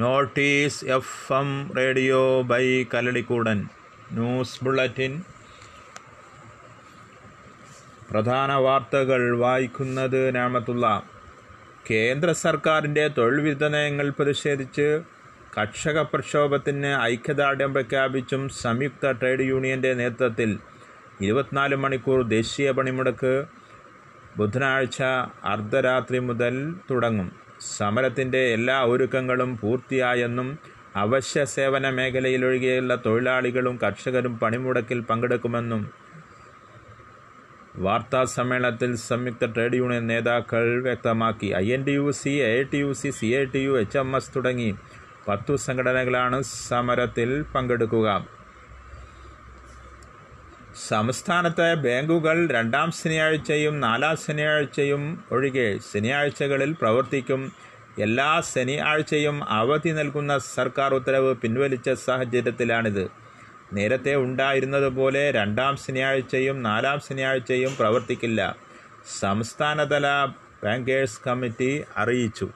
Notice F M radio by കല്ലടിക്കൂടൻ news bulletin. പ്രധാന വാർത്തകൾ വായിക്കുന്നത് നാമത്തുള്ള കേന്ദ്ര സർക്കാരിന്റെ തൊഴിൽ വിതരണങ്ങൾ പ്രതിഷേധിച്ച് കർഷക പ്രക്ഷോഭത്തിന് ഐക്യദാർഢ്യം പ്രഖ്യാപിച്ചും സംയുക്ത ട്രേഡ് യൂണിയന്റെ നേതൃത്വത്തിൽ ഇരുപത്തിനാല് മണിക്കൂർ ദേശീയ പണിമുടക്ക് ബുധനാഴ്ച അർദ്ധരാത്രി മുതൽ തുടങ്ങും. സമരത്തിന്റെ എല്ലാ ഒരുക്കങ്ങളും പൂർത്തിയായെന്നും അവശ്യ സേവന മേഖലയിലൊഴികെയുള്ള തൊഴിലാളികളും കർഷകരും പണിമുടക്കിൽ പങ്കെടുക്കുമെന്നും വാർത്താ സമ്മേളനത്തിൽ സംയുക്ത ട്രേഡ് യൂണിയൻ നേതാക്കൾ വ്യക്തമാക്കി. I N T U C A T U C C A T U H M S തുടങ്ങി പത്തു സംഘടനകളാണ് സമരത്തിൽ പങ്കെടുക്കുക. സംസ്ഥാനത്തെ ബാങ്കുകൾ രണ്ടാം ശനിയാഴ്ചയും നാലാം ശനിയാഴ്ചയും ഒഴികെ ശനിയാഴ്ചകളിൽ പ്രവർത്തിക്കും. എല്ലാ ശനിയാഴ്ചയും അവധി നൽകുന്ന സർക്കാർ ഉത്തരവ് പിൻവലിച്ച സാഹചര്യത്തിലാണിത്. നേരത്തെ ഉണ്ടായിരുന്നതുപോലെ രണ്ടാം ശനിയാഴ്ചയും നാലാം ശനിയാഴ്ചയും പ്രവർത്തിക്കില്ല. സംസ്ഥാനതല ബാങ്കേഴ്സ് കമ്മിറ്റി അറിയിച്ചു.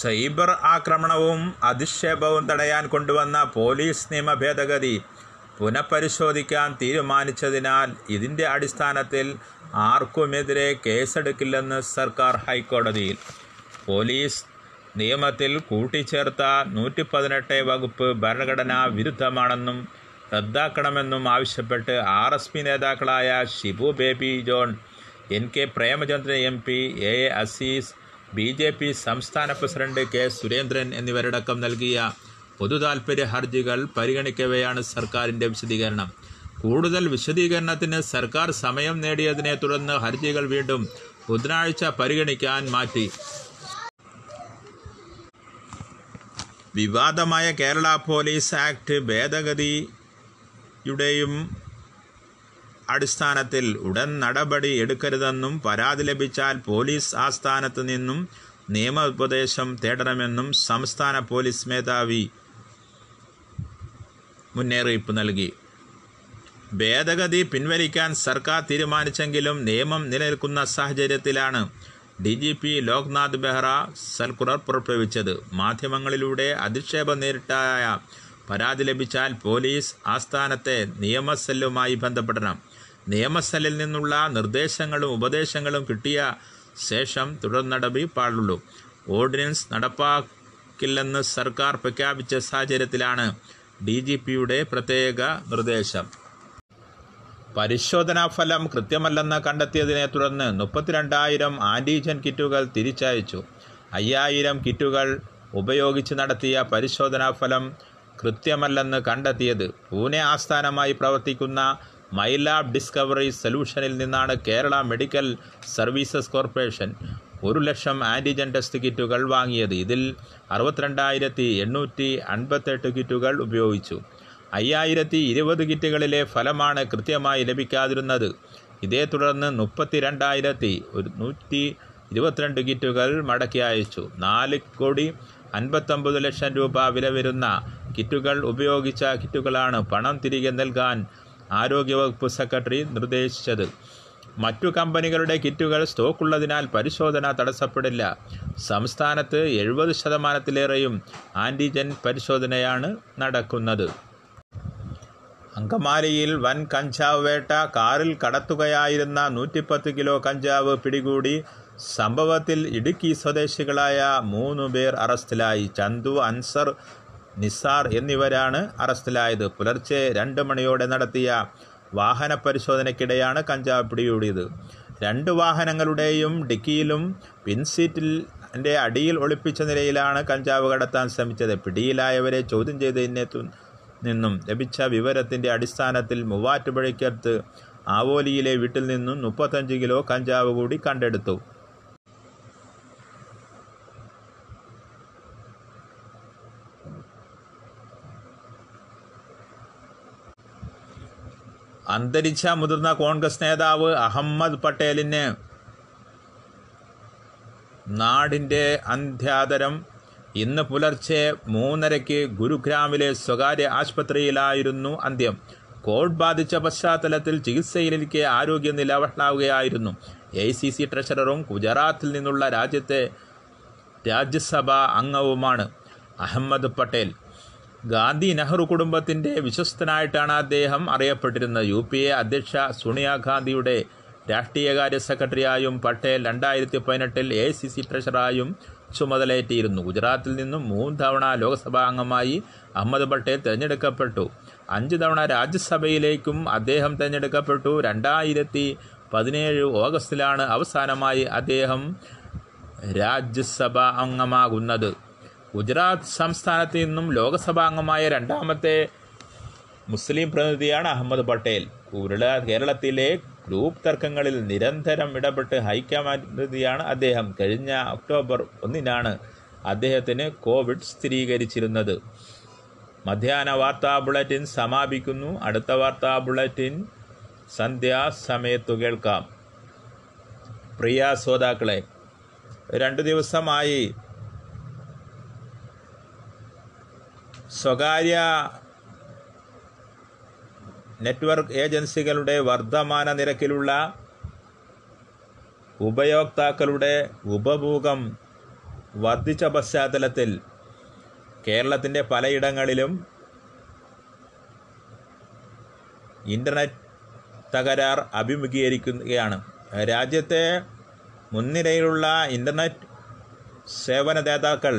സൈബർ ആക്രമണവും അധിക്ഷേപവും തടയാൻ കൊണ്ടുവന്ന പോലീസ് നിയമ ഭേദഗതി പുനഃപരിശോധിക്കാൻ തീരുമാനിച്ചതിനാൽ ഇതിന്റെ അടിസ്ഥാനത്തിൽ ആർക്കുമെതിരെ കേസെടുക്കില്ലെന്ന് സർക്കാർ ഹൈക്കോടതിയിൽ. പോലീസ് നിയമത്തിൽ കൂട്ടിച്ചേർത്ത നൂറ്റി പതിനെട്ട് വകുപ്പ് ഭരണഘടനാ വിരുദ്ധമാണെന്നും റദ്ദാക്കണമെന്നും ആവശ്യപ്പെട്ട് ആർ എസ് പി നേതാക്കളായ Shibu Baby John N K Premachandran M P A Azeez B J P സംസ്ഥാന പ്രസിഡന്റ് കെ സുരേന്ദ്രൻ എന്നിവരടക്കം നൽകിയ പൊതുതാൽപര്യ ഹർജികൾ പരിഗണിക്കവെയാണ് സർക്കാരിന്റെ വിശദീകരണം. കൂടുതൽ വിശദീകരണത്തിന് സർക്കാർ സമയം നേടിയതിനെ തുടർന്ന് ഹർജികൾ വീണ്ടും ബുധനാഴ്ച പരിഗണിക്കാൻ മാറ്റി. വിവാദമായ കേരള പോലീസ് ആക്ട് ഭേദഗതിയുടെയും അടിസ്ഥാനത്തിൽ ഉടൻ നടപടി എടുക്കരുതെന്നും പരാതി ലഭിച്ചാൽ പോലീസ് ആസ്ഥാനത്ത് നിന്നും നിയമോപദേശം തേടണമെന്നും സംസ്ഥാന പോലീസ് മേധാവി മുന്നറിയിപ്പ് നൽകി. ഭേദഗതി പിൻവലിക്കാൻ സർക്കാർ തീരുമാനിച്ചെങ്കിലും നിയമം നിലനിൽക്കുന്ന സാഹചര്യത്തിലാണ് D G P Loknath Behera circular പുറപ്പെടുവിച്ചത്. മാധ്യമങ്ങളിലൂടെ അധിക്ഷേപം നേരിട്ടായ പരാതി ലഭിച്ചാൽ പോലീസ് ആസ്ഥാനത്തെ നിയമസെല്ലുമായി ബന്ധപ്പെടണം. നിയമസെല്ലിൽ നിന്നുള്ള നിർദ്ദേശങ്ങളും ഉപദേശങ്ങളും കിട്ടിയ ശേഷം തുടർ നടപടി പാടുള്ളൂ. ഓർഡിനൻസ് നടപ്പാക്കില്ലെന്ന് സർക്കാർ പ്രഖ്യാപിച്ച സാഹചര്യത്തിലാണ് ഡി ജി പിയുടെ പ്രത്യേക നിർദ്ദേശം. പരിശോധനാ ഫലം കൃത്യമല്ലെന്ന് കണ്ടെത്തിയതിനെ തുടർന്ന് മുപ്പത്തിരണ്ടായിരം ആന്റിജൻ കിറ്റുകൾ തിരിച്ചയച്ചു. അയ്യായിരം കിറ്റുകൾ ഉപയോഗിച്ച് നടത്തിയ പരിശോധനാ ഫലം കൃത്യമല്ലെന്ന് കണ്ടെത്തിയത് പൂനെ ആസ്ഥാനമായി പ്രവർത്തിക്കുന്ന മൈലാബ് ഡിസ്കവറി സൊല്യൂഷനിൽ നിന്നാണ് കേരള മെഡിക്കൽ സർവീസസ് കോർപ്പറേഷൻ ഒരു ലക്ഷം ആന്റിജൻ ടെസ്റ്റ് കിറ്റുകൾ വാങ്ങിയത്. ഇതിൽ അറുപത്തിരണ്ടായിരത്തി എണ്ണൂറ്റി അൻപത്തെട്ട് കിറ്റുകൾ ഉപയോഗിച്ചു. അയ്യായിരത്തി ഇരുപത് കിറ്റുകളിലെ ഫലമാണ് കൃത്യമായി ലഭിക്കാതിരുന്നത്. ഇതേ തുടർന്ന് മുപ്പത്തി രണ്ടായിരത്തി ഒരു നൂറ്റി ഇരുപത്തിരണ്ട് കിറ്റുകൾ മടക്കി അയച്ചു. നാല് കോടി അൻപത്തൊമ്പത് ലക്ഷം രൂപ വില വരുന്ന കിറ്റുകൾ ഉപയോഗിച്ച കിറ്റുകളാണ് പണം തിരികെ നൽകാൻ ആരോഗ്യവകുപ്പ് സെക്രട്ടറി നിർദ്ദേശിച്ചത്. മറ്റു കമ്പനികളുടെ കിറ്റുകൾ സ്റ്റോക്കുള്ളതിനാൽ പരിശോധന തടസ്സപ്പെടില്ല. സംസ്ഥാനത്ത് എഴുപത് ശതമാനത്തിലേറെയും ആന്റിജൻ പരിശോധനയാണ് നടക്കുന്നത്. അങ്കമാലിയിൽ വൻ കഞ്ചാവ് വേട്ട കാറിൽ കടത്തുകയായിരുന്ന നൂറ്റിപ്പത്ത് കിലോ കഞ്ചാവ് പിടികൂടി സംഭവത്തിൽ ഇടുക്കി സ്വദേശികളായ മൂന്ന് പേർ അറസ്റ്റിലായി. ചന്തു അൻസർ നിസാർ എന്നിവരാണ് അറസ്റ്റിലായത്. പുലർച്ചെ രണ്ട് മണിയോടെ നടത്തിയ വാഹന പരിശോധനയ്ക്കിടെയാണ് കഞ്ചാവ് പിടികൂടിയത്. രണ്ട് വാഹനങ്ങളുടെയും ഡിക്കിയിലും പിൻസീറ്റിൽ എന്റെ അടിയിൽ ഒളിപ്പിച്ച നിലയിലാണ് കഞ്ചാവ് കടത്താൻ ശ്രമിച്ചത്. പിടിയിലായവരെ ചോദ്യം ചെയ്തതിനെ നിന്നും ലഭിച്ച വിവരത്തിന്റെ അടിസ്ഥാനത്തിൽ മൂവാറ്റുപുഴയ്ക്കടുത്ത് ആവോലിയിലെ വീട്ടിൽ നിന്നും മുപ്പത്തഞ്ച് കിലോ കഞ്ചാവ് കൂടി കണ്ടെടുത്തു. അന്തരിച്ച മുതിർന്ന കോൺഗ്രസ് നേതാവ് അഹമ്മദ് പട്ടേലിന് നാടിന്റെ അന്ത്യാദരം. ഇന്ന് പുലർച്ചെ മൂന്നരയ്ക്ക് ഗുരുഗ്രാമിലെ സ്വകാര്യ ആശുപത്രിയിലായിരുന്നു അന്ത്യം. കോവിഡ് ബാധിച്ച പശ്ചാത്തലത്തിൽ ചികിത്സയിലിരിക്കെ ആരോഗ്യനില വഷളാവുകയായിരുന്നു. എ സി സി ട്രഷററും ഗുജറാത്തിൽ നിന്നുള്ള രാജ്യത്തെ രാജ്യസഭാ അംഗവുമാണ് അഹമ്മദ് പട്ടേൽ. ഗാന്ധി നെഹ്റു കുടുംബത്തിന്റെ വിശ്വസ്തനായിട്ടാണ് അദ്ദേഹം അറിയപ്പെട്ടിരുന്നത്. യു പി എ അധ്യക്ഷ സോണിയാഗാന്ധിയുടെ രാഷ്ട്രീയകാര്യ സെക്രട്ടറിയായും പട്ടേൽ രണ്ടായിരത്തി പതിനെട്ടിൽ എ സി സി ട്രഷറായും ചുമതലയേറ്റിയിരുന്നു. ഗുജറാത്തിൽ നിന്നും മൂന്ന് തവണ ലോക്സഭാ അംഗമായി അഹമ്മദ് പട്ടേൽ തിരഞ്ഞെടുക്കപ്പെട്ടു. അഞ്ച് തവണ രാജ്യസഭയിലേക്കും അദ്ദേഹം തിരഞ്ഞെടുക്കപ്പെട്ടു. രണ്ടായിരത്തി പതിനേഴ് ഓഗസ്റ്റിലാണ് അവസാനമായി അദ്ദേഹം രാജ്യസഭാ അംഗമാകുന്നത്. ഗുജറാത്ത് സംസ്ഥാനത്ത് നിന്നും ലോകസഭാംഗമായ രണ്ടാമത്തെ മുസ്ലിം പ്രതിനിധിയാണ് അഹമ്മദ് പട്ടേൽ. ഉരുള കേരളത്തിലെ ഗ്രൂപ്പ് തർക്കങ്ങളിൽ നിരന്തരം ഇടപെട്ട് ഹൈക്കമാതിയാണ് അദ്ദേഹം. കഴിഞ്ഞ ഒക്ടോബർ ഒന്നിനാണ് അദ്ദേഹത്തിന് കോവിഡ് സ്ഥിരീകരിച്ചിരുന്നത്. മധ്യാഹ്ന വാർത്താ ബുള്ളറ്റിൻ സമാപിക്കുന്നു. അടുത്ത വാർത്താ ബുള്ളറ്റിൻ സന്ധ്യാസമയത്തു കേൾക്കാം. പ്രിയ ശ്രോതാക്കളെ രണ്ടു ദിവസമായി സ്വകാര്യ നെറ്റ്വർക്ക് ഏജൻസികളുടെ വർധമാന നിരക്കിലുള്ള ഉപയോക്താക്കളുടെ ഉപഭോഗം വർദ്ധിച്ച പശ്ചാത്തലത്തിൽ കേരളത്തിന്റെ പലയിടങ്ങളിലും ഇന്റർനെറ്റ് തകരാർ അഭിമുഖീകരിക്കുകയാണ്. രാജ്യത്തെ മുൻനിരയിലുള്ള ഇന്റർനെറ്റ് സേവനദാതാക്കൾ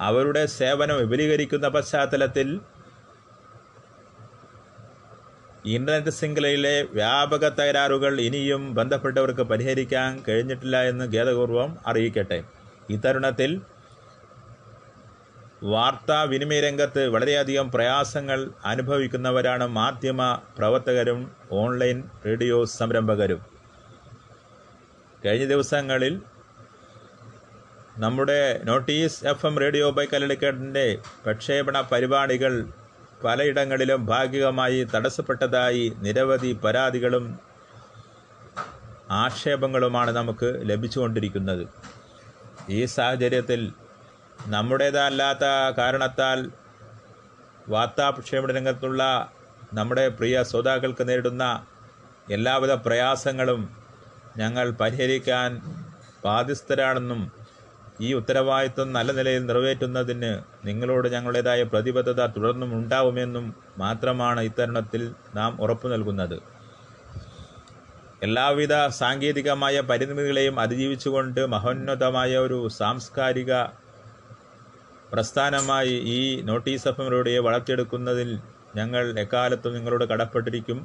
അവരുടെ സേവനം വിപുലീകരിക്കുന്ന പശ്ചാത്തലത്തിൽ ഇന്റർനെറ്റ് ശൃംഖലയിലെ വ്യാപക തകരാറുകൾ ഇനിയും ബന്ധപ്പെട്ടവർക്ക് പരിഹരിക്കാൻ കഴിഞ്ഞിട്ടില്ല എന്ന് ഖേദപൂർവം അറിയിക്കട്ടെ. ഇത്തരുണത്തിൽ വാർത്താവിനിമയ വാർത്താ വിനിമയ രംഗത്ത് വളരെയധികം പ്രയാസങ്ങൾ അനുഭവിക്കുന്നവരാണ് മാധ്യമ പ്രവർത്തകരും ഓൺലൈൻ റേഡിയോ സംരംഭകരും. കഴിഞ്ഞ ദിവസങ്ങളിൽ നമ്മുടെ notice F M radio by കലളിക്കേട്ടിന്റെ പ്രക്ഷേപണ പരിപാടികൾ പലയിടങ്ങളിലും ഭാഗികമായി തടസ്സപ്പെട്ടതായി നിരവധി പരാതികളും ആക്ഷേപങ്ങളുമാണ് നമുക്ക് ലഭിച്ചുകൊണ്ടിരിക്കുന്നത്. ഈ സാഹചര്യത്തിൽ നമ്മുടേതല്ലാത്ത കാരണത്താൽ വാർത്താ പ്രക്ഷേപണ രംഗത്തുള്ള നമ്മുടെ പ്രിയ ശ്രോതാക്കൾക്ക് നേരിടുന്ന എല്ലാവിധ പ്രയാസങ്ങളും ഞങ്ങൾ പരിഹരിക്കാൻ ബാധ്യസ്ഥരാണെന്നും ഈ ഉത്തരവാദിത്വം നല്ല നിലയിൽ നിറവേറ്റുന്നതിന് നിങ്ങളോട് ഞങ്ങളുടേതായ പ്രതിബദ്ധത തുടർന്നും ഉണ്ടാവുമെന്നും മാത്രമാണ് ഇത്തരുണത്തിൽ നാം ഉറപ്പു നൽകുന്നത്. എല്ലാവിധ സാങ്കേതികമായ പരിമിതികളെയും അതിജീവിച്ചുകൊണ്ട് മഹോന്നതമായ ഒരു സാംസ്കാരിക പ്രസ്ഥാനമായി ഈ നോട്ടീസ് എഫ് എമ്മിലൂടെ വളർത്തിയെടുക്കുന്നതിൽ ഞങ്ങൾ എക്കാലത്തും നിങ്ങളോട് കടപ്പെട്ടിരിക്കും.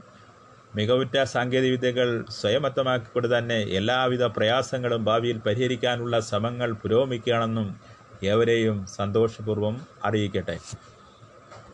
മികവുറ്റ സാങ്കേതികവിദ്യകൾ സ്വയമത്തമാക്കിക്കൊണ്ട് തന്നെ എല്ലാവിധ പ്രയാസങ്ങളും ഭാവിയിൽ പരിഹരിക്കാനുള്ള ശ്രമങ്ങൾ പുരോഗമിക്കുകയാണെന്നും ഏവരെയും സന്തോഷപൂർവം അറിയിക്കട്ടെ.